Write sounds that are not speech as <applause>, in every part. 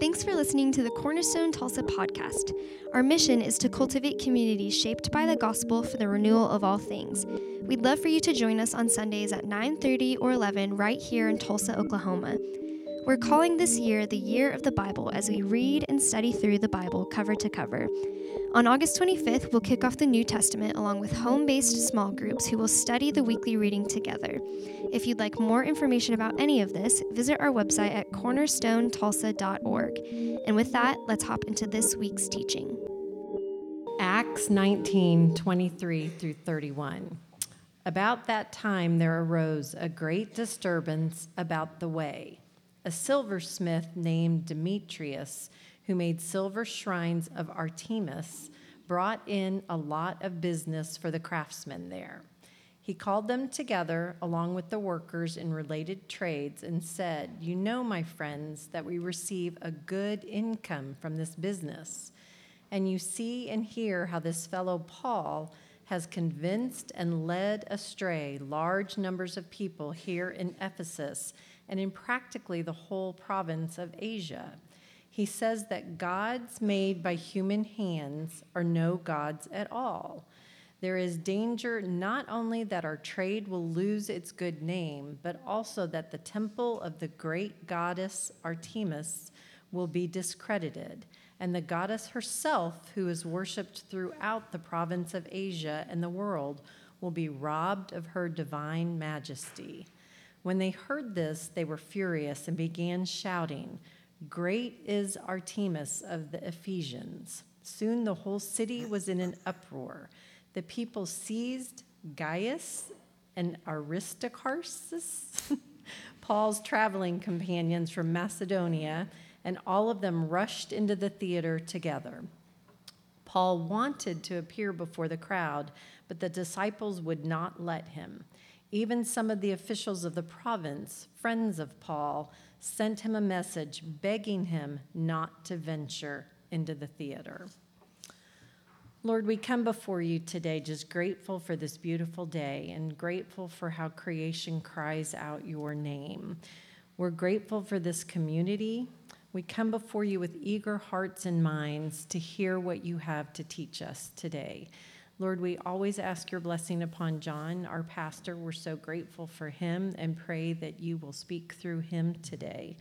Thanks for listening to the Cornerstone Tulsa podcast. Our mission is to cultivate communities shaped by the gospel for the renewal of all things. We'd love for you to join us on Sundays at 9:30 or 11 right here in Tulsa, Oklahoma. We're calling this year the Year of the Bible as we read and study through the Bible cover to cover. On August 25th, we'll kick off the New Testament along with home based small groups who will study the weekly reading together. If you'd like more information about any of this, visit our website at cornerstonetulsa.org. And with that, let's hop into this week's teaching. Acts 19 23 through 31. About that time, there arose a great disturbance about the way a silversmith named Demetrius, who made silver shrines of Artemis, brought in a lot of business for the craftsmen there. He called them together along with the workers in related trades and said, You know, my friends, that we receive a good income from this business. And you see and hear how this fellow Paul has convinced and led astray large numbers of people here in Ephesus and in practically the whole province of Asia. He says that gods made by human hands are no gods at all. There is danger not only that our trade will lose its good name, but also that the temple of the great goddess Artemis will be discredited, and the goddess herself, who is worshipped throughout the province of Asia and the world, will be robbed of her divine majesty. When they heard this, they were furious and began shouting, Great is Artemis of the Ephesians. Soon the whole city was in an uproar. The people seized Gaius and Aristarchus, <laughs> Paul's traveling companions from Macedonia, and all of them rushed into the theater together. Paul wanted to appear before the crowd, but the disciples would not let him. Even some of the officials of the province, friends of Paul, sent him a message begging him not to venture into the theater. Lord, we come before you today just grateful for this beautiful day and grateful for how creation cries out your name. We're grateful for this community. We come before you with eager hearts and minds to hear what you have to teach us today. Lord, we always ask your blessing upon John, our pastor. We're so grateful for him and pray that you will speak through him today.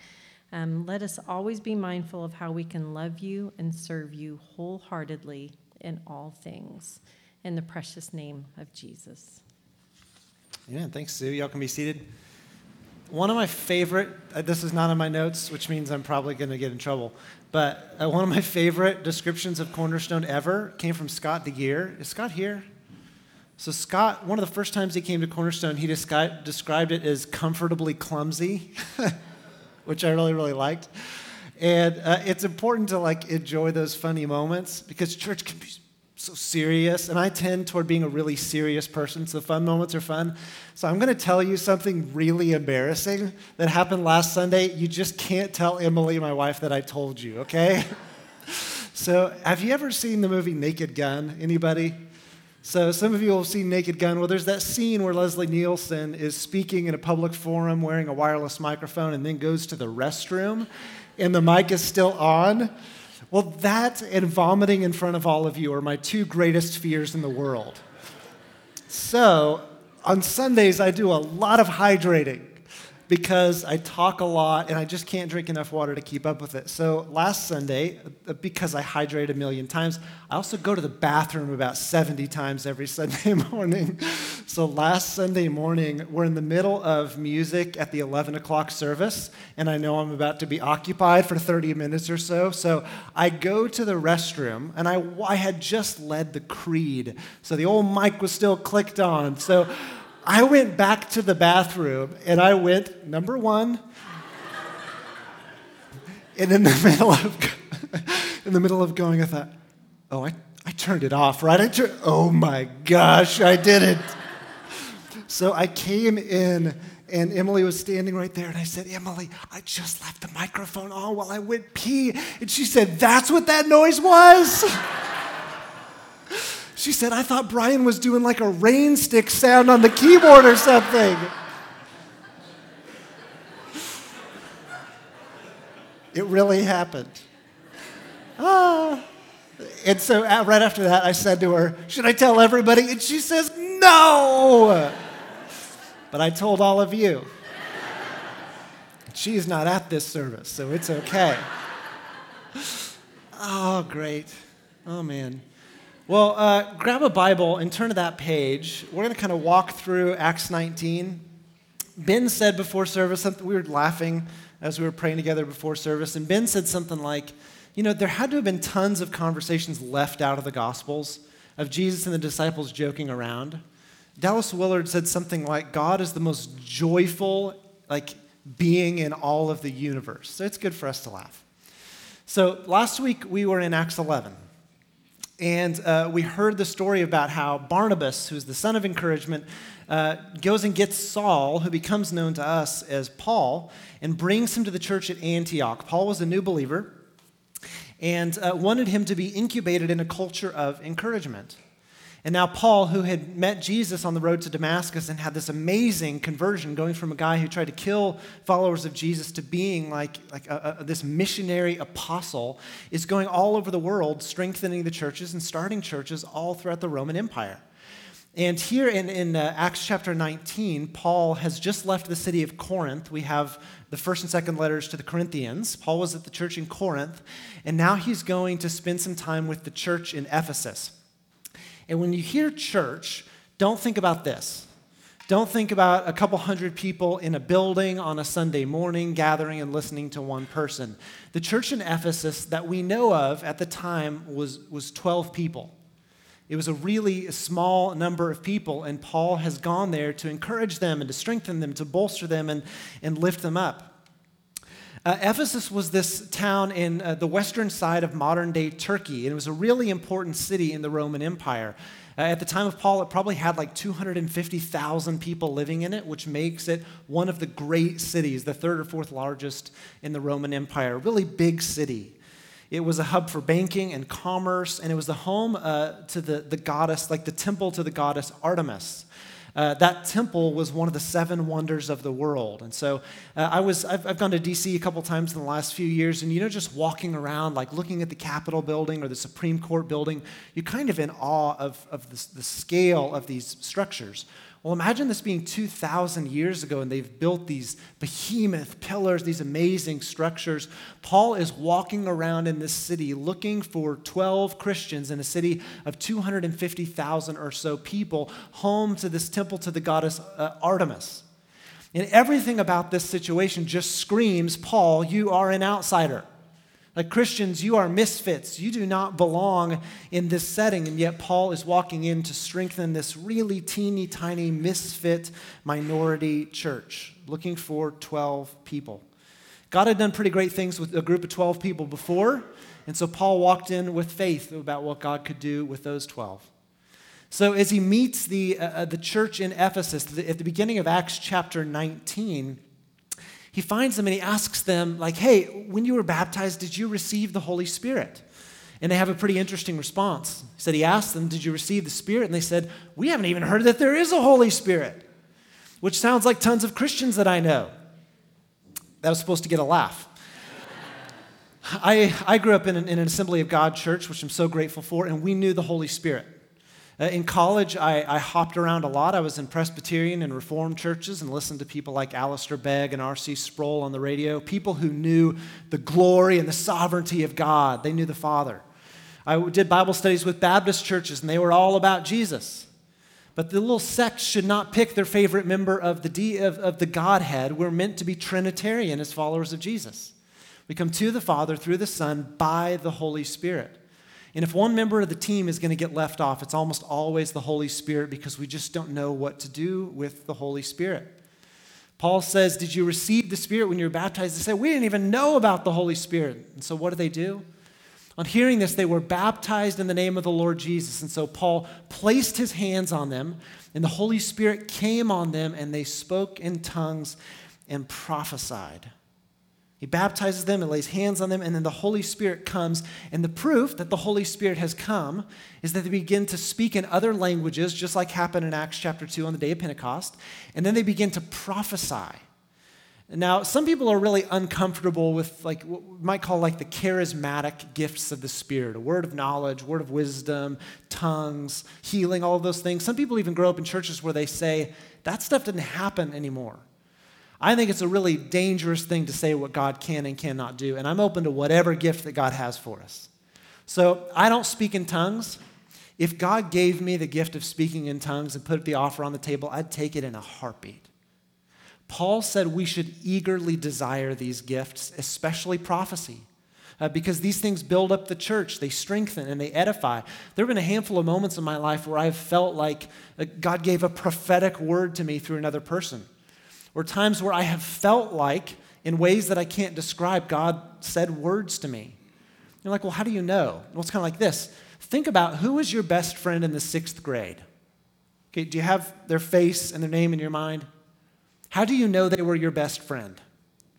Um, let us always be mindful of how we can love you and serve you wholeheartedly in all things. In the precious name of Jesus. Amen. thanks, Sue. Y'all can be seated. One of my favorite, uh, this is not in my notes, which means I'm probably going to get in trouble, but uh, one of my favorite descriptions of Cornerstone ever came from Scott DeGear. Is Scott here? So, Scott, one of the first times he came to Cornerstone, he descri- described it as comfortably clumsy, <laughs> which I really, really liked. And uh, it's important to like enjoy those funny moments because church can be so serious, and I tend toward being a really serious person, so fun moments are fun. So I'm going to tell you something really embarrassing that happened last Sunday. You just can't tell Emily, my wife, that I told you, okay? <laughs> so have you ever seen the movie Naked Gun? Anybody? So some of you will have seen Naked Gun. Well, there's that scene where Leslie Nielsen is speaking in a public forum wearing a wireless microphone and then goes to the restroom, and the mic is still on. Well, that and vomiting in front of all of you are my two greatest fears in the world. So, on Sundays, I do a lot of hydrating because I talk a lot and I just can't drink enough water to keep up with it. So last Sunday, uh, because I hydrate a million times, I also go to the bathroom about 70 times every <laughs> Sunday morning. So last Sunday morning, we're in the middle of music at the 11 o'clock service, and I know I'm about to be occupied for 30 minutes or so. So I go to the restroom, and I, I had just led the creed. So the old mic was still clicked on. So I went back to the bathroom and I went, number one, and in the <laughs> middle of in the middle of going, I thought, oh, I, I turned it off, right? I turned, oh my gosh, I did it. So I came in and Emily was standing right there, and I said, Emily, I just left the microphone on while I went pee. And she said, That's what that noise was? She said, I thought Brian was doing like a rain stick sound on the keyboard or something. It really happened. Ah. And so uh, right after that, I said to her, Should I tell everybody? And she says, No. But I told all of you. She's not at this service, so it's okay. Oh, great. Oh, man. Well, uh, grab a Bible and turn to that page. We're going to kind of walk through Acts 19. Ben said before service, something, we were laughing as we were praying together before service, and Ben said something like, you know, there had to have been tons of conversations left out of the Gospels of Jesus and the disciples joking around. Dallas Willard said something like, God is the most joyful, like, being in all of the universe. So it's good for us to laugh. So last week we were in Acts 11. And uh, we heard the story about how Barnabas, who's the son of encouragement, uh, goes and gets Saul, who becomes known to us as Paul, and brings him to the church at Antioch. Paul was a new believer and uh, wanted him to be incubated in a culture of encouragement. And now, Paul, who had met Jesus on the road to Damascus and had this amazing conversion, going from a guy who tried to kill followers of Jesus to being like, like a, a, this missionary apostle, is going all over the world, strengthening the churches and starting churches all throughout the Roman Empire. And here in, in uh, Acts chapter 19, Paul has just left the city of Corinth. We have the first and second letters to the Corinthians. Paul was at the church in Corinth, and now he's going to spend some time with the church in Ephesus. And when you hear church, don't think about this. Don't think about a couple hundred people in a building on a Sunday morning gathering and listening to one person. The church in Ephesus that we know of at the time was, was 12 people. It was a really small number of people, and Paul has gone there to encourage them and to strengthen them, to bolster them and, and lift them up. Uh, Ephesus was this town in uh, the western side of modern day Turkey, and it was a really important city in the Roman Empire. Uh, at the time of Paul, it probably had like 250,000 people living in it, which makes it one of the great cities, the third or fourth largest in the Roman Empire. Really big city. It was a hub for banking and commerce, and it was the home uh, to the, the goddess, like the temple to the goddess Artemis. Uh, that temple was one of the seven wonders of the world. And so uh, I was, I've, I've, gone to DC a couple times in the last few years, and you know, just walking around, like looking at the Capitol building or the Supreme Court building, you're kind of in awe of, of the, the scale of these structures. Well, imagine this being 2,000 years ago and they've built these behemoth pillars, these amazing structures. Paul is walking around in this city looking for 12 Christians in a city of 250,000 or so people, home to this temple to the goddess uh, Artemis. And everything about this situation just screams, Paul, you are an outsider. Like Christians, you are misfits. You do not belong in this setting. And yet, Paul is walking in to strengthen this really teeny tiny misfit minority church, looking for 12 people. God had done pretty great things with a group of 12 people before. And so, Paul walked in with faith about what God could do with those 12. So, as he meets the, uh, uh the church in Ephesus at the beginning of Acts chapter 19, he finds them and he asks them, like, hey, when you were baptized, did you receive the Holy Spirit? And they have a pretty interesting response. He said, he asked them, did you receive the Spirit? And they said, we haven't even heard that there is a Holy Spirit, which sounds like tons of Christians that I know. That was supposed to get a laugh. <laughs> I, I grew up in an, in an Assembly of God church, which I'm so grateful for, and we knew the Holy Spirit. Uh, in college, I, I, hopped around a lot. I was in Presbyterian and Reformed churches and listened to people like Alistair Begg and R.C. Sproul on the radio, people who knew the glory and the sovereignty of God. They knew the Father. I did Bible studies with Baptist churches, and they were all about Jesus. But the little sects should not pick their favorite member of the, of, of the Godhead. We're meant to be Trinitarian as followers of Jesus. We come to the Father through the Son by the Holy Spirit. And if one member of the team is going to get left off, it's almost always the Holy Spirit because we just don't know what to do with the Holy Spirit. Paul says, Did you receive the Spirit when you were baptized? They said, We didn't even know about the Holy Spirit. And so what do they do? On hearing this, they were baptized in the name of the Lord Jesus. And so Paul placed his hands on them, and the Holy Spirit came on them, and they spoke in tongues and prophesied. He baptizes them and lays hands on them, and then the Holy Spirit comes. And the proof that the Holy Spirit has come is that they begin to speak in other languages, just like happened in Acts chapter 2 on the day of Pentecost. And then they begin to prophesy. Now, some people are really uncomfortable with like what we might call like the charismatic gifts of the Spirit, a word of knowledge, word of wisdom, tongues, healing, all of those things. Some people even grow up in churches where they say that stuff didn't happen anymore. I think it's a really dangerous thing to say what God can and cannot do, and I'm open to whatever gift that God has for us. So I don't speak in tongues. If God gave me the gift of speaking in tongues and put the offer on the table, I'd take it in a heartbeat. Paul said we should eagerly desire these gifts, especially prophecy, uh, because these things build up the church, they strengthen and they edify. There have been a handful of moments in my life where I've felt like uh, God gave a prophetic word to me through another person, or times where I have felt like, in ways that I can't describe, God said words to me. You're like, well, how do you know? Well, it's kind of like this think about who was your best friend in the sixth grade? Okay, do you have their face and their name in your mind? How do you know they were your best friend?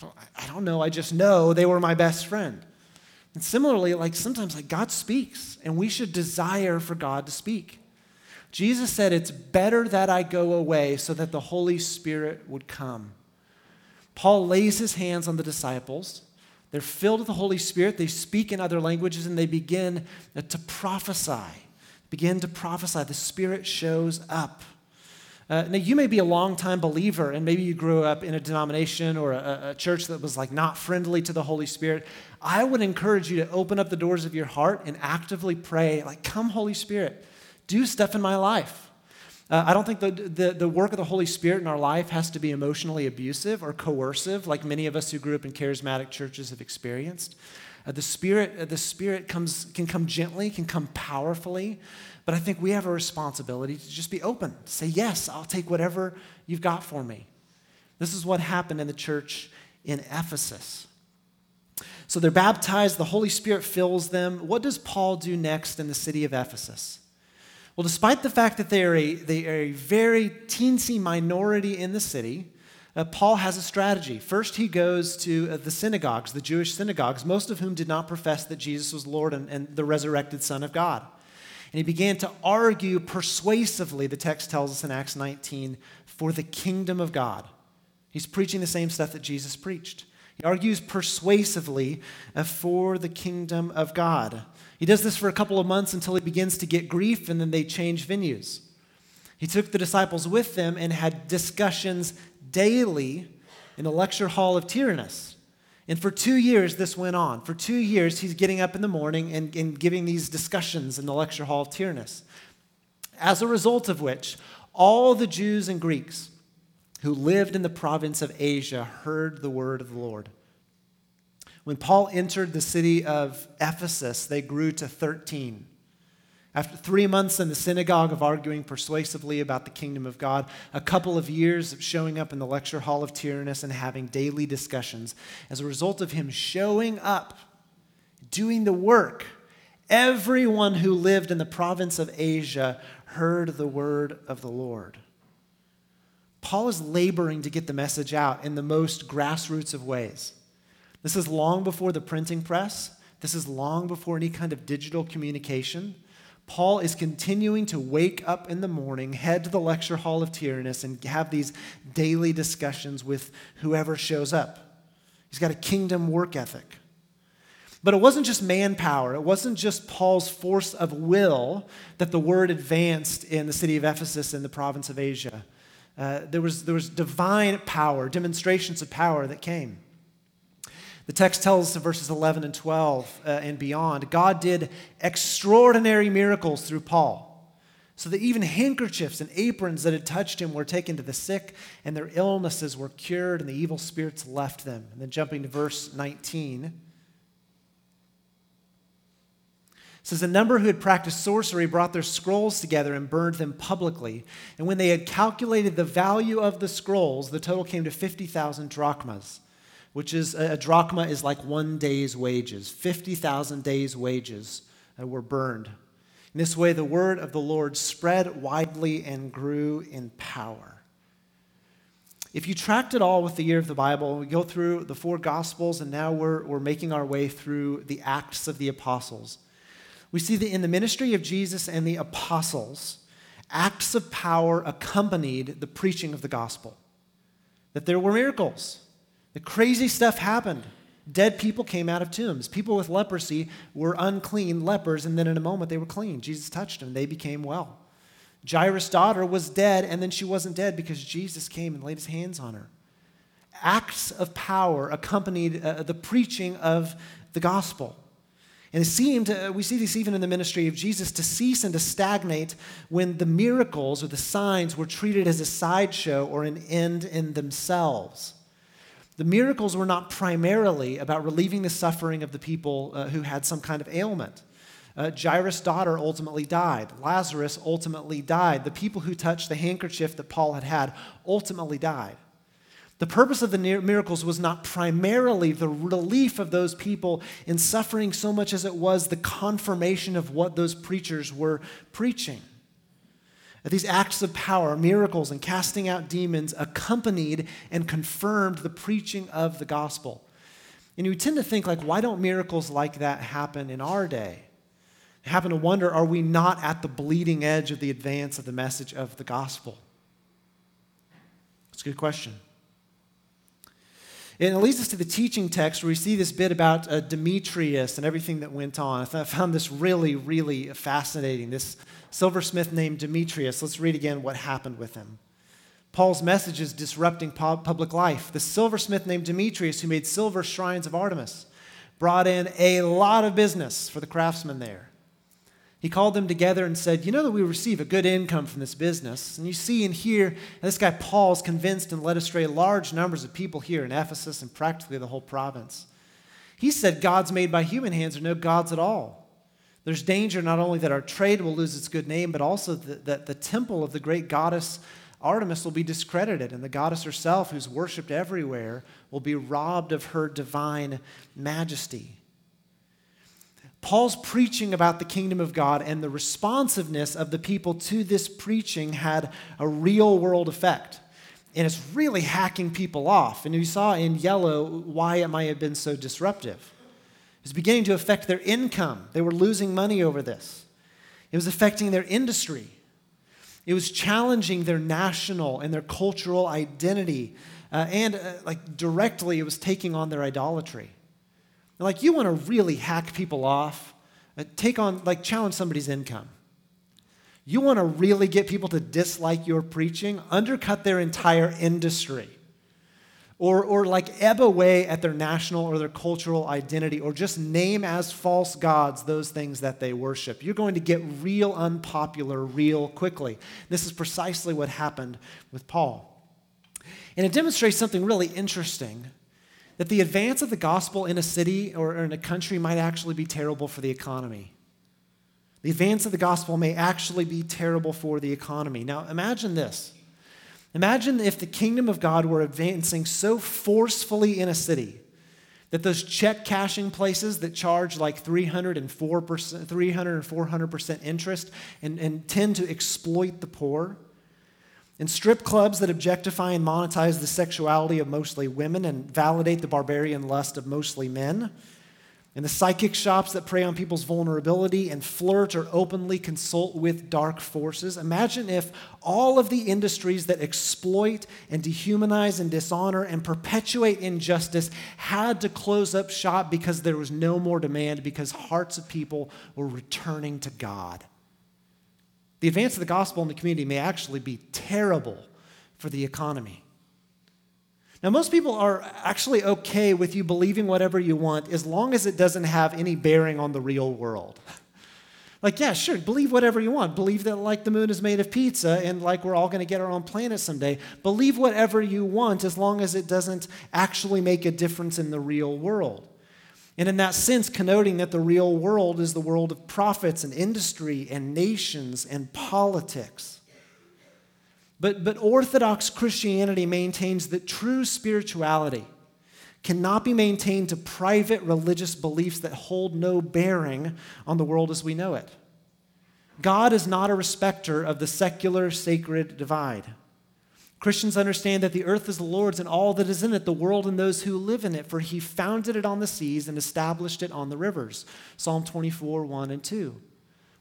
Well, I don't know. I just know they were my best friend. And similarly, like sometimes like God speaks, and we should desire for God to speak. Jesus said, It's better that I go away so that the Holy Spirit would come. Paul lays his hands on the disciples. They're filled with the Holy Spirit. They speak in other languages and they begin to prophesy. Begin to prophesy. The Spirit shows up. Uh, now, you may be a long-time believer, and maybe you grew up in a denomination or a, a, church that was like not friendly to the Holy Spirit. I would encourage you to open up the doors of your heart and actively pray, like, "Come, Holy Spirit, do stuff in my life." Uh, I don't think the, the, the work of the Holy Spirit in our life has to be emotionally abusive or coercive, like many of us who grew up in charismatic churches have experienced. Uh, the Spirit, uh, the Spirit comes, can come gently, can come powerfully. But I think we have a responsibility to just be open, say, Yes, I'll take whatever you've got for me. This is what happened in the church in Ephesus. So they're baptized, the Holy Spirit fills them. What does Paul do next in the city of Ephesus? Well, despite the fact that they are a, they are a very teensy minority in the city, uh, Paul has a strategy. First, he goes to uh, the synagogues, the Jewish synagogues, most of whom did not profess that Jesus was Lord and, and the resurrected Son of God. And he began to argue persuasively, the text tells us in Acts 19, for the kingdom of God. He's preaching the same stuff that Jesus preached. He argues persuasively uh, for the kingdom of God. He does this for a couple of months until he begins to get grief, and then they change venues. He took the disciples with them and had discussions daily in the lecture hall of Tyrannus. And for two years, this went on. For two years, he's getting up in the morning and, and giving these discussions in the lecture hall of Tyrannus. As a result of which, all the Jews and Greeks who lived in the province of Asia heard the word of the Lord. When Paul entered the city of Ephesus, they grew to 13. After three months in the synagogue of arguing persuasively about the kingdom of God, a couple of years of showing up in the lecture hall of Tyrannus and having daily discussions, as a result of him showing up, doing the work, everyone who lived in the province of Asia heard the word of the Lord. Paul is laboring to get the message out in the most grassroots of ways. This is long before the printing press. This is long before any kind of digital communication. Paul is continuing to wake up in the morning, head to the lecture hall of Tyrannus, and have these daily discussions with whoever shows up. He's got a kingdom work ethic. But it wasn't just manpower, it wasn't just Paul's force of will that the word advanced in the city of Ephesus in the province of Asia. Uh, there, was, there was divine power, demonstrations of power that came. The text tells us in verses 11 and 12 uh, and beyond God did extraordinary miracles through Paul. So that even handkerchiefs and aprons that had touched him were taken to the sick, and their illnesses were cured, and the evil spirits left them. And then jumping to verse 19. says a number who had practiced sorcery brought their scrolls together and burned them publicly. And when they had calculated the value of the scrolls, the total came to 50,000 drachmas which is a drachma is like one day's wages. 50,000 days' wages were burned. In this way, the word of the Lord spread widely and grew in power. If you tracked it all with the year of the Bible, we go through the four Gospels, and now we're, we're making our way through the Acts of the Apostles. We see that in the ministry of Jesus and the apostles, acts of power accompanied the preaching of the gospel. That there were miracles, The crazy stuff happened. Dead people came out of tombs. People with leprosy were unclean lepers, and then in a moment they were clean. Jesus touched them, they became well. Jairus' daughter was dead, and then she wasn't dead because Jesus came and laid his hands on her. Acts of power accompanied uh, the preaching of the gospel. And it seemed, uh, we see this even in the ministry of Jesus, to cease and to stagnate when the miracles or the signs were treated as a sideshow or an end in themselves. The miracles were not primarily about relieving the suffering of the people uh, who had some kind of ailment. Uh, Jairus' daughter ultimately died. Lazarus ultimately died. The people who touched the handkerchief that Paul had had ultimately died. The purpose of the miracles was not primarily the relief of those people in suffering so much as it was the confirmation of what those preachers were preaching. These acts of power, miracles, and casting out demons accompanied and confirmed the preaching of the gospel. And you tend to think, like, why don't miracles like that happen in our day? I happen to wonder, are we not at the bleeding edge of the advance of the message of the gospel? It's a good question. And it leads us to the teaching text where we see this bit about uh, Demetrius and everything that went on. I found this really, really fascinating. This silversmith named Demetrius. Let's read again what happened with him. Paul's message is disrupting public life. The silversmith named Demetrius, who made silver shrines of Artemis, brought in a lot of business for the craftsmen there. He called them together and said, You know that we receive a good income from this business. And you see and hear, this guy Paul is convinced and led astray large numbers of people here in Ephesus and practically the whole province. He said, Gods made by human hands are no gods at all. There's danger not only that our trade will lose its good name, but also that, that the temple of the great goddess Artemis will be discredited, and the goddess herself, who's worshiped everywhere, will be robbed of her divine majesty. Paul's preaching about the kingdom of God and the responsiveness of the people to this preaching had a real world effect. And it's really hacking people off. And you saw in yellow why it might have been so disruptive. It was beginning to affect their income. They were losing money over this. It was affecting their industry. It was challenging their national and their cultural identity. Uh, and uh, like directly, it was taking on their idolatry. Like, you want to really hack people off, uh, take on, like, challenge somebody's income. You want to really get people to dislike your preaching, undercut their entire industry. Or, or like ebb away at their national or their cultural identity, or just name as false gods those things that they worship. You're going to get real unpopular real quickly. This is precisely what happened with Paul. And it demonstrates something really interesting that the advance of the gospel in a city or in a country might actually be terrible for the economy. The advance of the gospel may actually be terrible for the economy. Now, imagine this. Imagine if the kingdom of God were advancing so forcefully in a city that those check cashing places that charge like 304%, 300 and 400% interest and, and tend to exploit the poor, in strip clubs that objectify and monetize the sexuality of mostly women and validate the barbarian lust of mostly men. In the psychic shops that prey on people's vulnerability and flirt or openly consult with dark forces. Imagine if all of the industries that exploit and dehumanize and dishonor and perpetuate injustice had to close up shop because there was no more demand because hearts of people were returning to God. The advance of the gospel in the community may actually be terrible for the economy. Now, most people are actually okay with you believing whatever you want as long as it doesn't have any bearing on the real world. Like, yeah, sure, believe whatever you want. Believe that, like, the moon is made of pizza and, like, we're all going to get our own planet someday. Believe whatever you want as long as it doesn't actually make a difference in the real world. And in that sense, connoting that the real world is the world of profits and industry and nations and politics. But, but Orthodox Christianity maintains that true spirituality cannot be maintained to private religious beliefs that hold no bearing on the world as we know it. God is not a respecter of the secular sacred divide. Christians understand that the earth is the Lord's and all that is in it, the world and those who live in it, for he founded it on the seas and established it on the rivers. Psalm 24, 1 and 2.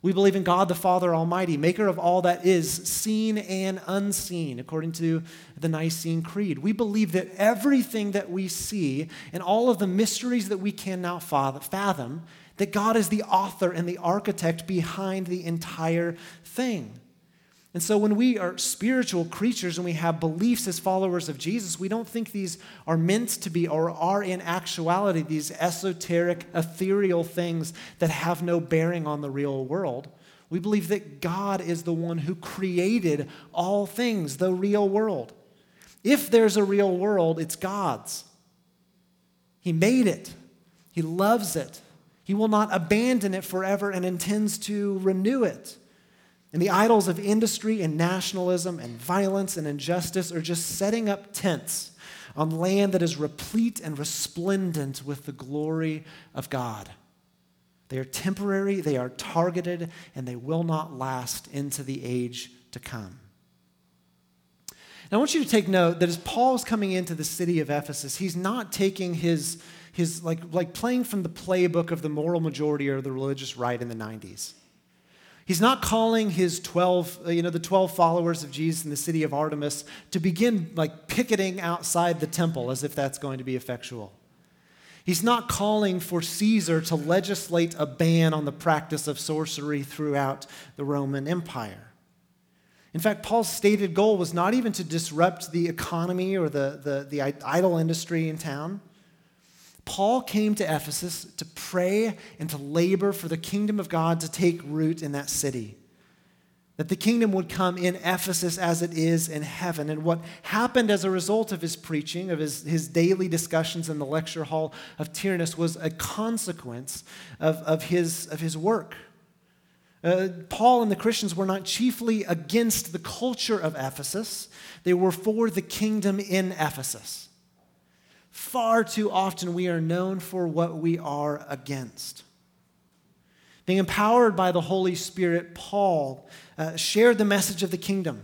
We believe in God the Father Almighty, maker of all that is seen and unseen, according to the Nicene Creed. We believe that everything that we see and all of the mysteries that we can now fathom, that God is the author and the architect behind the entire thing. And so, when we are spiritual creatures and we have beliefs as followers of Jesus, we don't think these are meant to be or are in actuality these esoteric, ethereal things that have no bearing on the real world. We believe that God is the one who created all things, the real world. If there's a real world, it's God's. He made it, He loves it, He will not abandon it forever and intends to renew it. And the idols of industry and nationalism and violence and injustice are just setting up tents on land that is replete and resplendent with the glory of God. They are temporary, they are targeted, and they will not last into the age to come. Now, I want you to take note that as Paul is coming into the city of Ephesus, he's not taking his, his like, like playing from the playbook of the moral majority or the religious right in the 90s. He's not calling his 12, uh, you know, the 12 followers of Jesus in the city of Artemis to begin like picketing outside the temple as if that's going to be effectual. He's not calling for Caesar to legislate a ban on the practice of sorcery throughout the Roman Empire. In fact, Paul's stated goal was not even to disrupt the economy or the, the, the idol industry in town. Paul came to Ephesus to pray and to labor for the kingdom of God to take root in that city. That the kingdom would come in Ephesus as it is in heaven. And what happened as a result of his preaching, of his, his daily discussions in the lecture hall of Tyrannus, was a consequence of, of, his, of his work. Uh, Paul and the Christians were not chiefly against the culture of Ephesus, they were for the kingdom in Ephesus. Far too often we are known for what we are against. Being empowered by the Holy Spirit, Paul uh, shared the message of the kingdom,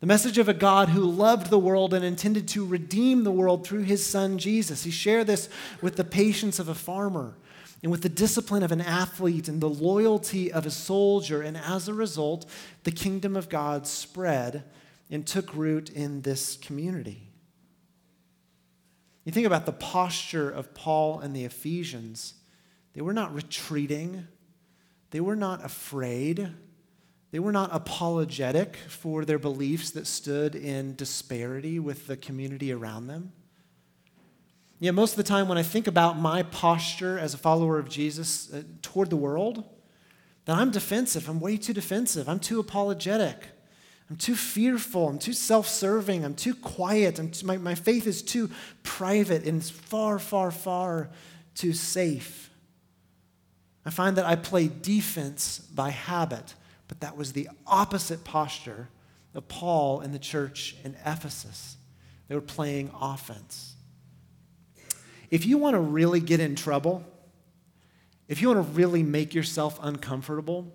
the message of a God who loved the world and intended to redeem the world through his son Jesus. He shared this with the patience of a farmer and with the discipline of an athlete and the loyalty of a soldier. And as a result, the kingdom of God spread and took root in this community. You think about the posture of Paul and the Ephesians. They were not retreating, they were not afraid, they were not apologetic for their beliefs that stood in disparity with the community around them. Yeah, most of the time when I think about my posture as a follower of Jesus uh, toward the world, that I'm defensive. I'm way too defensive. I'm too apologetic. I'm too fearful. I'm too self serving. I'm too quiet. I'm too, my, my faith is too private and it's far, far, far too safe. I find that I play defense by habit, but that was the opposite posture of Paul and the church in Ephesus. They were playing offense. If you want to really get in trouble, if you want to really make yourself uncomfortable,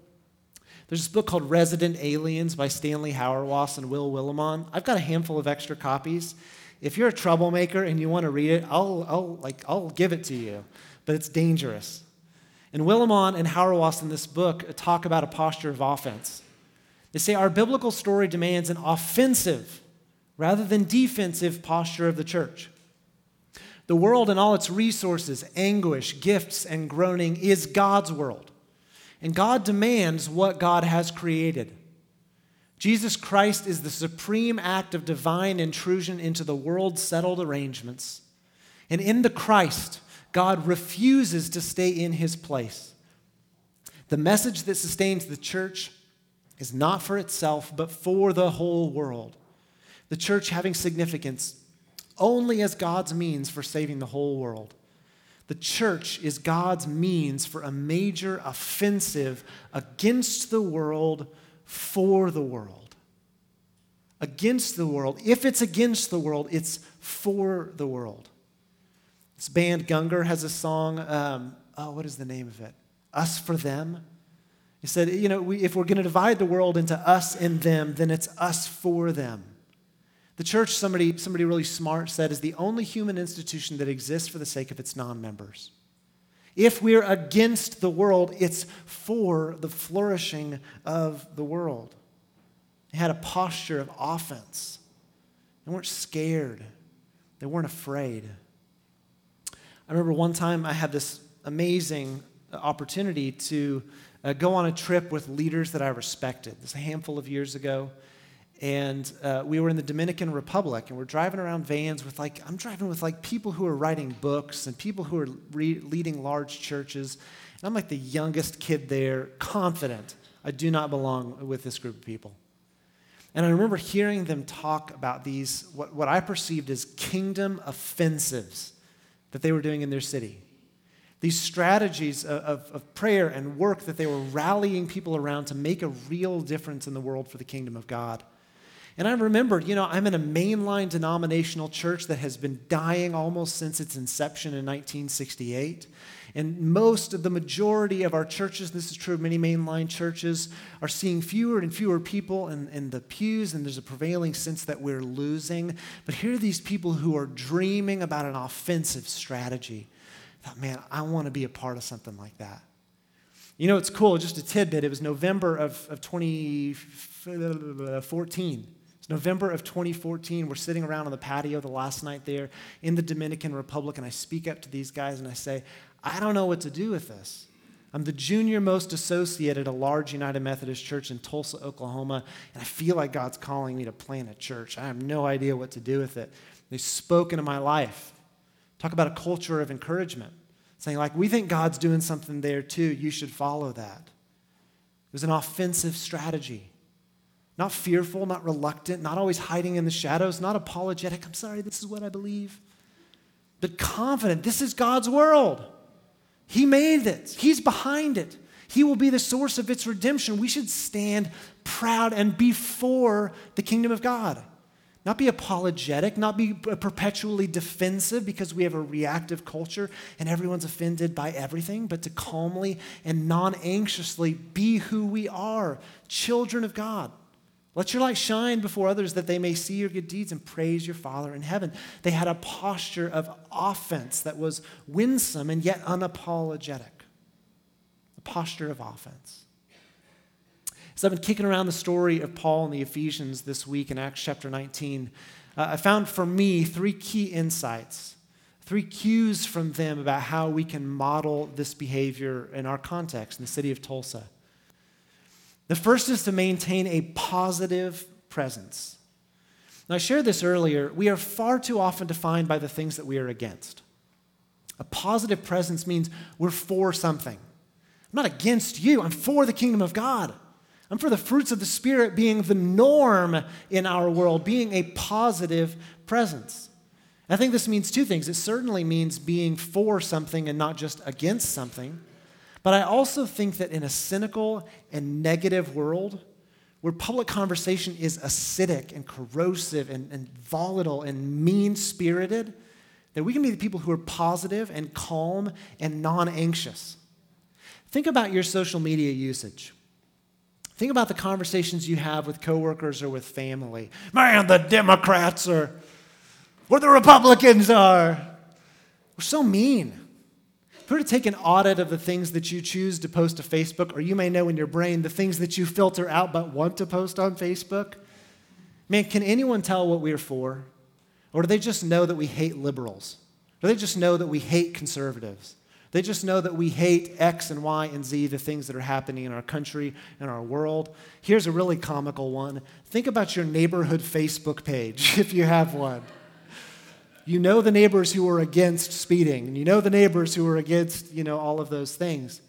there's this book called Resident Aliens by Stanley Hauerwas and Will Willimon. I've got a handful of extra copies. If you're a troublemaker and you want to read it, I'll, I'll, like, I'll give it to you, but it's dangerous. And Willimon and Hauerwas in this book talk about a posture of offense. They say our biblical story demands an offensive rather than defensive posture of the church. The world and all its resources, anguish, gifts, and groaning is God's world. And God demands what God has created. Jesus Christ is the supreme act of divine intrusion into the world's settled arrangements. And in the Christ, God refuses to stay in his place. The message that sustains the church is not for itself, but for the whole world. The church having significance only as God's means for saving the whole world. The church is God's means for a major offensive against the world for the world. Against the world. If it's against the world, it's for the world. This band Gungor has a song. Um, oh, what is the name of it? Us for Them. He said, you know, we, if we're going to divide the world into us and them, then it's us for them. The church, somebody, somebody really smart said, is the only human institution that exists for the sake of its non members. If we're against the world, it's for the flourishing of the world. They had a posture of offense. They weren't scared, they weren't afraid. I remember one time I had this amazing opportunity to uh, go on a trip with leaders that I respected. This a handful of years ago. And uh, we were in the Dominican Republic, and we're driving around vans with like, I'm driving with like people who are writing books and people who are re- leading large churches. And I'm like the youngest kid there, confident I do not belong with this group of people. And I remember hearing them talk about these, what, what I perceived as kingdom offensives that they were doing in their city. These strategies of, of, of, prayer and work that they were rallying people around to make a real difference in the world for the kingdom of God. And I remembered, you know, I'm in a mainline denominational church that has been dying almost since its inception in 1968. And most of the majority of our churches, this is true of many mainline churches, are seeing fewer and fewer people in, in the pews, and there's a prevailing sense that we're losing. But here are these people who are dreaming about an offensive strategy. I thought, man, I want to be a part of something like that. You know, it's cool, just a tidbit. It was November of, of 2014. It's November of 2014. We're sitting around on the patio the last night there in the Dominican Republic, and I speak up to these guys and I say, I don't know what to do with this. I'm the junior most associate at a large United Methodist church in Tulsa, Oklahoma, and I feel like God's calling me to plant a church. I have no idea what to do with it. They spoke into my life. Talk about a culture of encouragement, saying, like, we think God's doing something there too. You should follow that. It was an offensive strategy. Not fearful, not reluctant, not always hiding in the shadows, not apologetic. I'm sorry, this is what I believe. But confident, this is God's world. He made it, He's behind it. He will be the source of its redemption. We should stand proud and before the kingdom of God. Not be apologetic, not be perpetually defensive because we have a reactive culture and everyone's offended by everything, but to calmly and non anxiously be who we are children of God. Let your light shine before others that they may see your good deeds and praise your Father in heaven. They had a posture of offense that was winsome and yet unapologetic. A posture of offense. As I've been kicking around the story of Paul and the Ephesians this week in Acts chapter 19, uh, I found for me three key insights, three cues from them about how we can model this behavior in our context in the city of Tulsa. The first is to maintain a positive presence. Now, I shared this earlier. We are far too often defined by the things that we are against. A positive presence means we're for something. I'm not against you, I'm for the kingdom of God. I'm for the fruits of the Spirit being the norm in our world, being a positive presence. I think this means two things. It certainly means being for something and not just against something. But I also think that in a cynical and negative world, where public conversation is acidic and corrosive and, and volatile and mean spirited, that we can be the people who are positive and calm and non anxious. Think about your social media usage. Think about the conversations you have with coworkers or with family. Man, the Democrats are, or the Republicans are. We're so mean. Were to take an audit of the things that you choose to post to Facebook, or you may know in your brain the things that you filter out but want to post on Facebook, man, can anyone tell what we're for? Or do they just know that we hate liberals? Do they just know that we hate conservatives? They just know that we hate X and Y and Z, the things that are happening in our country and our world. Here's a really comical one. Think about your neighborhood Facebook page, <laughs> if you have one. You know the neighbors who are against speeding, and you know the neighbors who are against, you know, all of those things.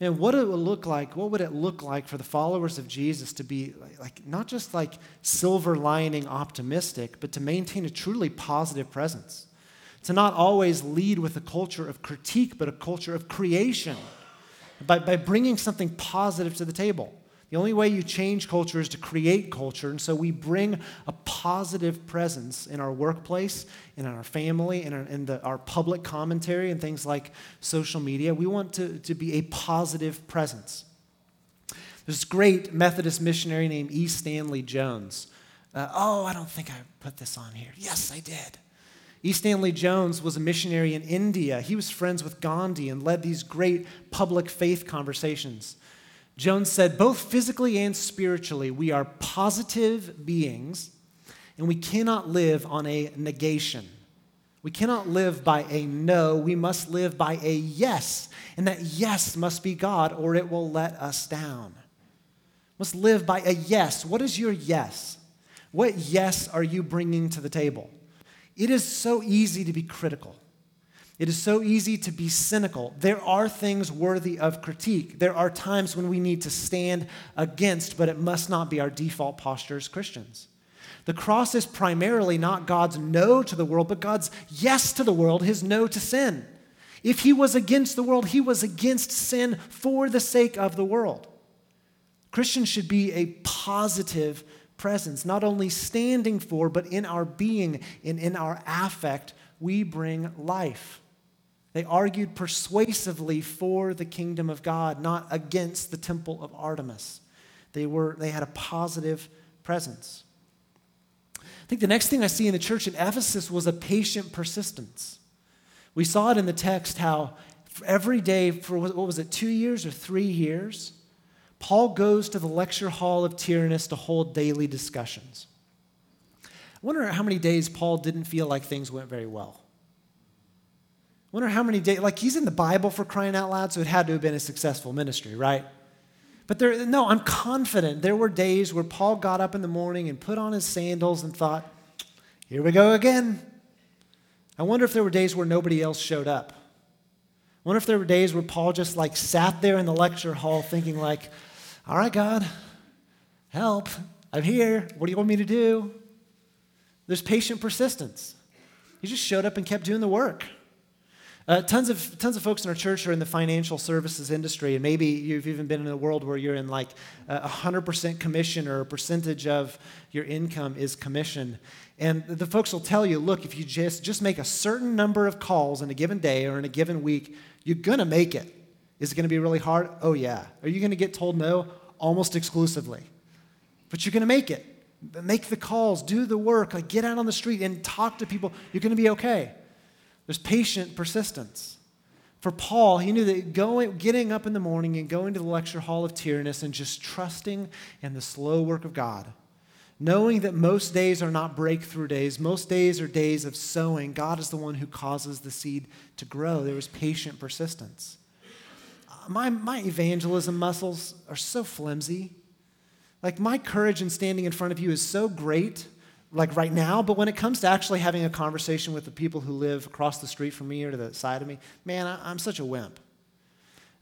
And what it would look like, what would it look like for the followers of Jesus to be like, not just like silver lining optimistic, but to maintain a truly positive presence? To not always lead with a culture of critique, but a culture of creation by, by bringing something positive to the table. The only way you change culture is to create culture. And so we bring a positive presence in our workplace, in our family, in, our, in the, our public commentary, and things like social media. We want to, to be a positive presence. There's this great Methodist missionary named E. Stanley Jones. Uh, oh, I don't think I put this on here. Yes, I did. E. Stanley Jones was a missionary in India. He was friends with Gandhi and led these great public faith conversations. Jones said, both physically and spiritually, we are positive beings, and we cannot live on a negation. We cannot live by a no, we must live by a yes. And that yes must be God, or it will let us down. Must live by a yes. What is your yes? What yes are you bringing to the table? It is so easy to be critical. It is so easy to be cynical. There are things worthy of critique. There are times when we need to stand against, but it must not be our default posture as Christians. The cross is primarily not God's no to the world, but God's yes to the world, his no to sin. If he was against the world, he was against sin for the sake of the world. Christians should be a positive presence, not only standing for, but in our being and in our affect, we bring life. They argued persuasively for the kingdom of God, not against the temple of Artemis. They, were, they had a positive presence. I think the next thing I see in the church in Ephesus was a patient persistence. We saw it in the text how every day for what was it, two years or three years, Paul goes to the lecture hall of Tyrannus to hold daily discussions. I wonder how many days Paul didn't feel like things went very well. Wonder how many days, like he's in the Bible for crying out loud, so it had to have been a successful ministry, right? But there, no, I'm confident there were days where Paul got up in the morning and put on his sandals and thought, here we go again. I wonder if there were days where nobody else showed up. I wonder if there were days where Paul just like sat there in the lecture hall thinking like, all right, God, help. I'm here. What do you want me to do? There's patient persistence. He just showed up and kept doing the work. Uh, tons, of, tons of folks in our church are in the financial services industry, and maybe you've even been in a world where you're in like a 100% commission or a percentage of your income is commission. And the folks will tell you look, if you just, just make a certain number of calls in a given day or in a given week, you're to make it. Is it to be really hard? Oh, yeah. Are you to get told no? Almost exclusively. But you're to make it. Make the calls, do the work, like get out on the street and talk to people. You're to be okay. There's patient persistence. For Paul, he knew that going, getting up in the morning and going to the lecture hall of Tyrannus and just trusting in the slow work of God, knowing that most days are not breakthrough days, most days are days of sowing. God is the one who causes the seed to grow. There was patient persistence. My, my evangelism muscles are so flimsy. Like, my courage in standing in front of you is so great like right now, but when it comes to actually having a conversation with the people who live across the street from me or to the side of me, man, I, am such a wimp.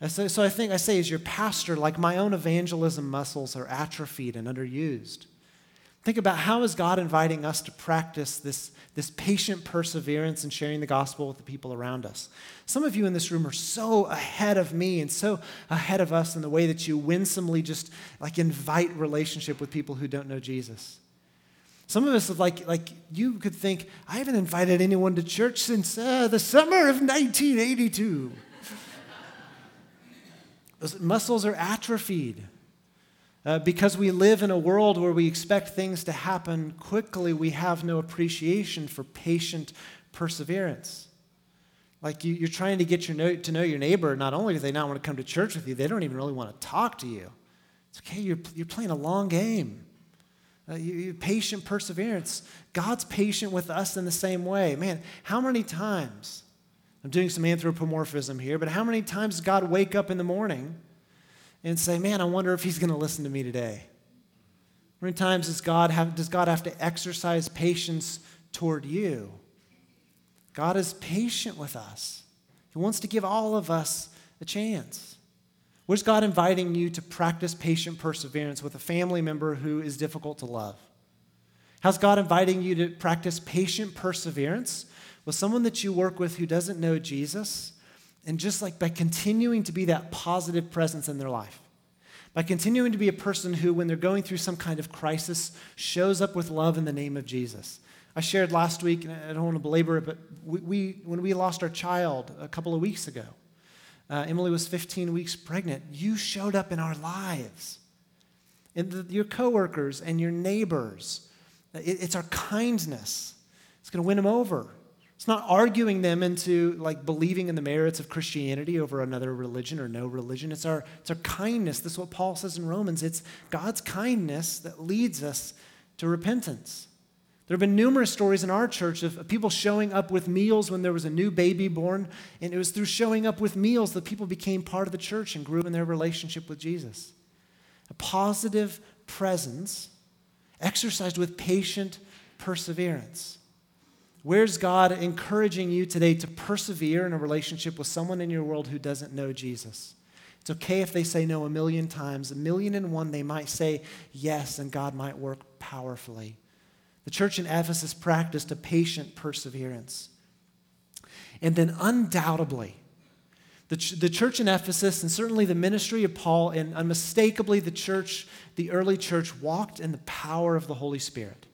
So, so I think I say, as your pastor, like my own evangelism muscles are atrophied and underused. Think about how is God inviting us to practice this, this patient perseverance in sharing the gospel with the people around us. Some of you in this room are so ahead of me and so ahead of us in the way that you winsomely just like invite relationship with people who don't know Jesus. Some of us, like, like you could think, I haven't invited anyone to church since uh, the summer of 1982. <laughs> Those muscles are atrophied. Uh, because we live in a world where we expect things to happen quickly, we have no appreciation for patient perseverance. Like you, are trying to get your know, to know your neighbor, not only do they not want to come to church with you, they don't even really want to talk to you. It's okay, you're, you're playing a long game. Uh, you, patient perseverance. God's patient with us in the same way. Man, how many times, I'm doing some anthropomorphism here, but how many times does God wake up in the morning and say, Man, I wonder if he's going to listen to me today? How many times does God, have, does God have to exercise patience toward you? God is patient with us. He wants to give all of us a chance. Where's God inviting you to practice patient perseverance with a family member who is difficult to love? How's God inviting you to practice patient perseverance with someone that you work with who doesn't know Jesus? And just like by continuing to be that positive presence in their life, by continuing to be a person who, when they're going through some kind of crisis, shows up with love in the name of Jesus. I shared last week, and I don't want to belabor it, but we, we when we lost our child a couple of weeks ago, uh, Emily was 15 weeks pregnant, you showed up in our lives. And the, your coworkers and your neighbors, it, it's our kindness. It's going to win them over. It's not arguing them into like believing in the merits of Christianity over another religion or no religion. It's our, it's our kindness. This is what Paul says in Romans. It's God's kindness that leads us to repentance. There have been numerous stories in our church of people showing up with meals when there was a new baby born, and it was through showing up with meals that people became part of the church and grew in their relationship with Jesus. A positive presence exercised with patient perseverance. Where's God encouraging you today to persevere in a relationship with someone in your world who doesn't know Jesus? It's okay if they say no a million times. A million and one, they might say yes, and God might work powerfully. The church in Ephesus practiced a patient perseverance. And then, undoubtedly, the, ch- the church in Ephesus, and certainly the ministry of Paul, and unmistakably the church, the early church, walked in the power of the Holy Spirit.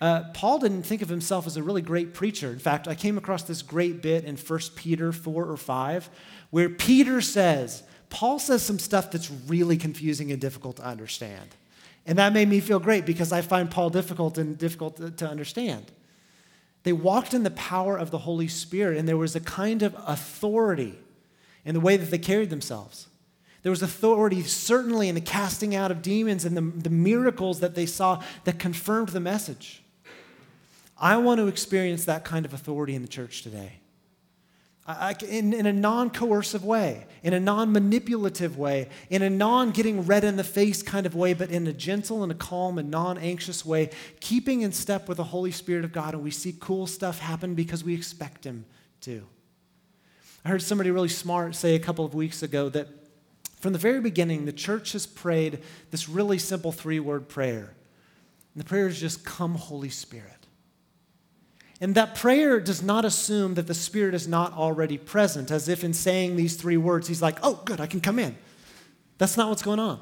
Uh, Paul didn't think of himself as a really great preacher. In fact, I came across this great bit in 1 Peter 4 or 5 where Peter says, Paul says some stuff that's really confusing and difficult to understand. And that made me feel great because I find Paul difficult and difficult to, understand. They walked in the power of the Holy Spirit, and there was a kind of authority in the way that they carried themselves. There was authority, certainly, in the casting out of demons and the, the miracles that they saw that confirmed the message. I want to experience that kind of authority in the church today. I, in, in a non coercive way, in a non manipulative way, in a non getting red in the face kind of way, but in a gentle and a calm and non anxious way, keeping in step with the Holy Spirit of God, and we see cool stuff happen because we expect Him to. I heard somebody really smart say a couple of weeks ago that from the very beginning, the church has prayed this really simple three word prayer. And the prayer is just, Come, Holy Spirit. And that prayer does not assume that the Spirit is not already present, as if in saying these three words, He's like, oh, good, I can come in. That's not what's going on.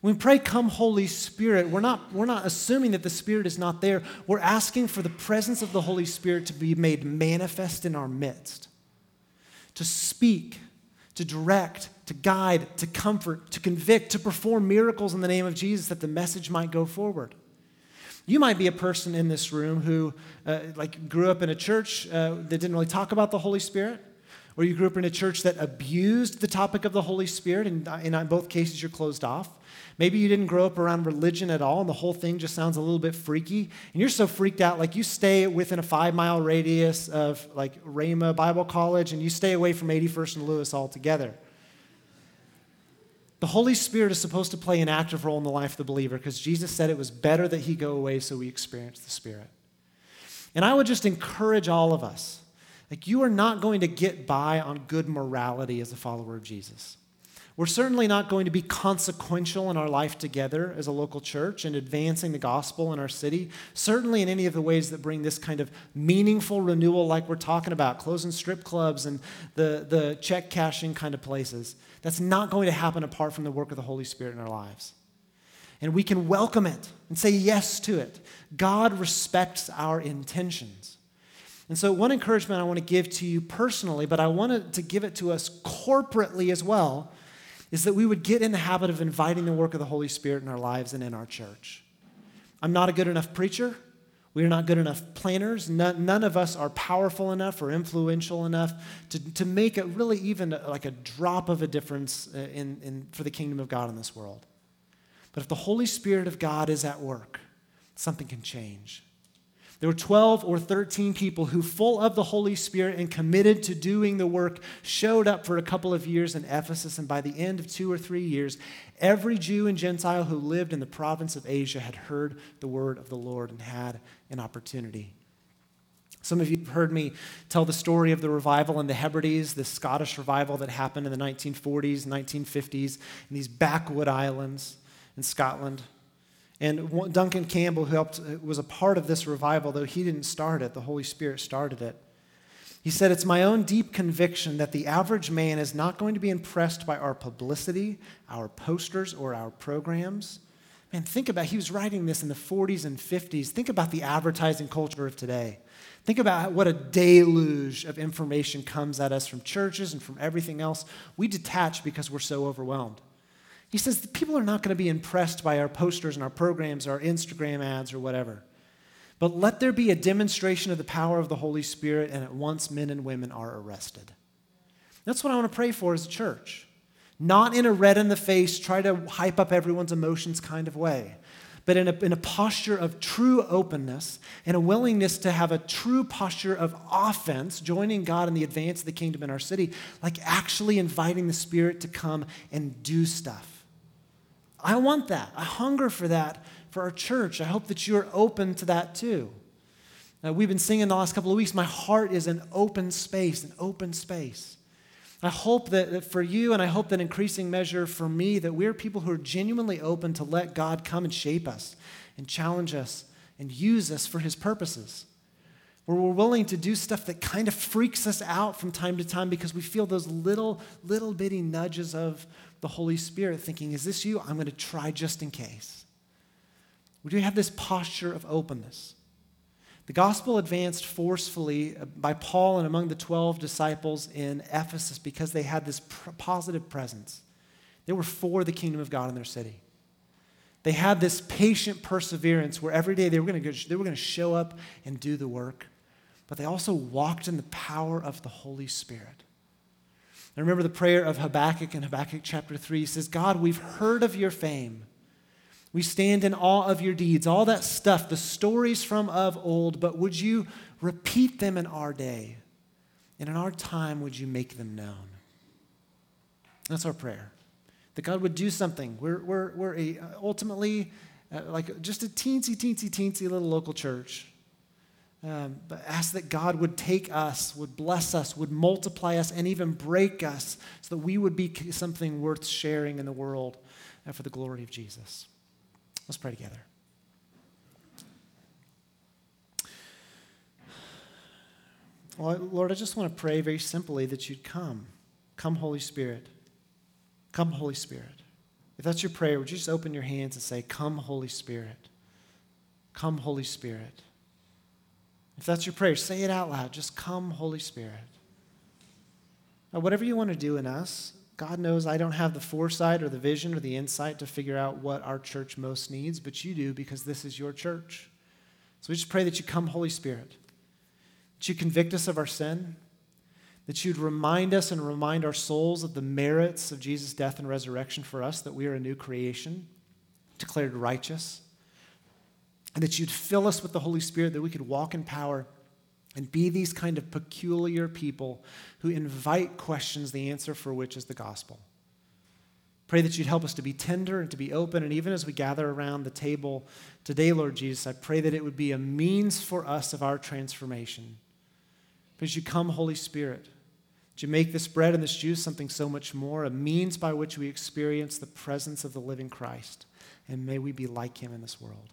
When we pray, Come, Holy Spirit, we're not, we're not assuming that the Spirit is not there. We're asking for the presence of the Holy Spirit to be made manifest in our midst, to speak, to direct, to guide, to comfort, to convict, to perform miracles in the name of Jesus that the message might go forward. You might be a person in this room who, uh, like, grew up in a church uh, that didn't really talk about the Holy Spirit, or you grew up in a church that abused the topic of the Holy Spirit, and in both cases you're closed off. Maybe you didn't grow up around religion at all, and the whole thing just sounds a little bit freaky, and you're so freaked out, like you stay within a five mile radius of like Rhema Bible College, and you stay away from 81st and Lewis altogether. The Holy Spirit is supposed to play an active role in the life of the believer because Jesus said it was better that he go away so we experience the Spirit. And I would just encourage all of us like, you are not going to get by on good morality as a follower of Jesus. We're certainly not going to be consequential in our life together as a local church and advancing the gospel in our city, certainly in any of the ways that bring this kind of meaningful renewal, like we're talking about, closing strip clubs and the, the check cashing kind of places. That's not going to happen apart from the work of the Holy Spirit in our lives. And we can welcome it and say yes to it. God respects our intentions. And so, one encouragement I want to give to you personally, but I wanted to give it to us corporately as well, is that we would get in the habit of inviting the work of the Holy Spirit in our lives and in our church. I'm not a good enough preacher. We are not good enough planners. None, none, of us are powerful enough or influential enough to, to make it really even like a drop of a difference uh, in, in, for the kingdom of God in this world. But if the Holy Spirit of God is at work, something can change. There were 12 or 13 people who, full of the Holy Spirit and committed to doing the work, showed up for a couple of years in Ephesus. And by the end of two or three years, every Jew and Gentile who lived in the province of Asia had heard the word of the Lord and had an opportunity. Some of you have heard me tell the story of the revival in the Hebrides, the Scottish revival that happened in the 1940s, 1950s in these backwood islands in Scotland. And Duncan Campbell, who helped, uh, was a part of this revival, though he didn't start it, the Holy Spirit started it. He said, It's my own deep conviction that the average man is not going to be impressed by our publicity, our posters, or our programs. Man, think about, he was writing this in the 40s and 50s. Think about the advertising culture of today. Think about what a deluge of information comes at us from churches and from everything else. We detach because we're so overwhelmed. He says people are not going to be impressed by our posters and our programs, our Instagram ads, or whatever. But let there be a demonstration of the power of the Holy Spirit, and at once men and women are arrested. That's what I want to pray for as a church. Not in a red in the face, try to hype up everyone's emotions kind of way, but in a, in a posture of true openness and a willingness to have a true posture of offense, joining God in the advance of the kingdom in our city, like actually inviting the Spirit to come and do stuff. I want that. I hunger for that for our church. I hope that you're open to that too. Uh, we've been singing the last couple of weeks, my heart is an open space, an open space. I hope that, that, for you, and I hope that increasing measure for me, that we're people who are genuinely open to let God come and shape us and challenge us and use us for his purposes. Where we're willing to do stuff that kind of freaks us out from time to time because we feel those little, little bitty nudges of the Holy Spirit thinking, Is this you? I'm going to try just in case. We do have this posture of openness. The gospel advanced forcefully uh, by Paul and among the 12 disciples in Ephesus because they had this pr- positive presence. They were for the kingdom of God in their city. They had this patient perseverance where every day they were going to they were going to show up and do the work, but they also walked in the power of the Holy Spirit. I remember the prayer of Habakkuk in Habakkuk chapter 3 he says, God, we've heard of your fame we stand in awe of your deeds, all that stuff, the stories from of old, but would you repeat them in our day? And in our time, would you make them known? That's our prayer. That God would do something. We're, we're, we're a, ultimately uh, like just a teensy, teensy, teensy little local church. Um, but ask that God would take us, would bless us, would multiply us, and even break us so that we would be something worth sharing in the world uh, for the glory of Jesus. Let's pray together. Lord, I just want to pray very simply that you'd come. Come, Holy Spirit. Come, Holy Spirit. If that's your prayer, would you just open your hands and say, Come, Holy Spirit. Come, Holy Spirit. If that's your prayer, say it out loud. Just come, Holy Spirit. Now, whatever you want to do in us, God knows I don't have the foresight or the vision or the insight to figure out what our church most needs, but you do because this is your church. So we just pray that you come, Holy Spirit, that you convict us of our sin, that you'd remind us and remind our souls of the merits of Jesus' death and resurrection for us, that we are a new creation, declared righteous, and that you'd fill us with the Holy Spirit that we could walk in power and be these kind of peculiar people who invite questions, the answer for which is the gospel. Pray that you'd help us to be tender and to be open. And even as we gather around the table today, Lord Jesus, I pray that it would be a means for us of our transformation. As you come, Holy Spirit, that you make this bread and this juice something so much more, a means by which we experience the presence of the living Christ. And may we be like him in this world.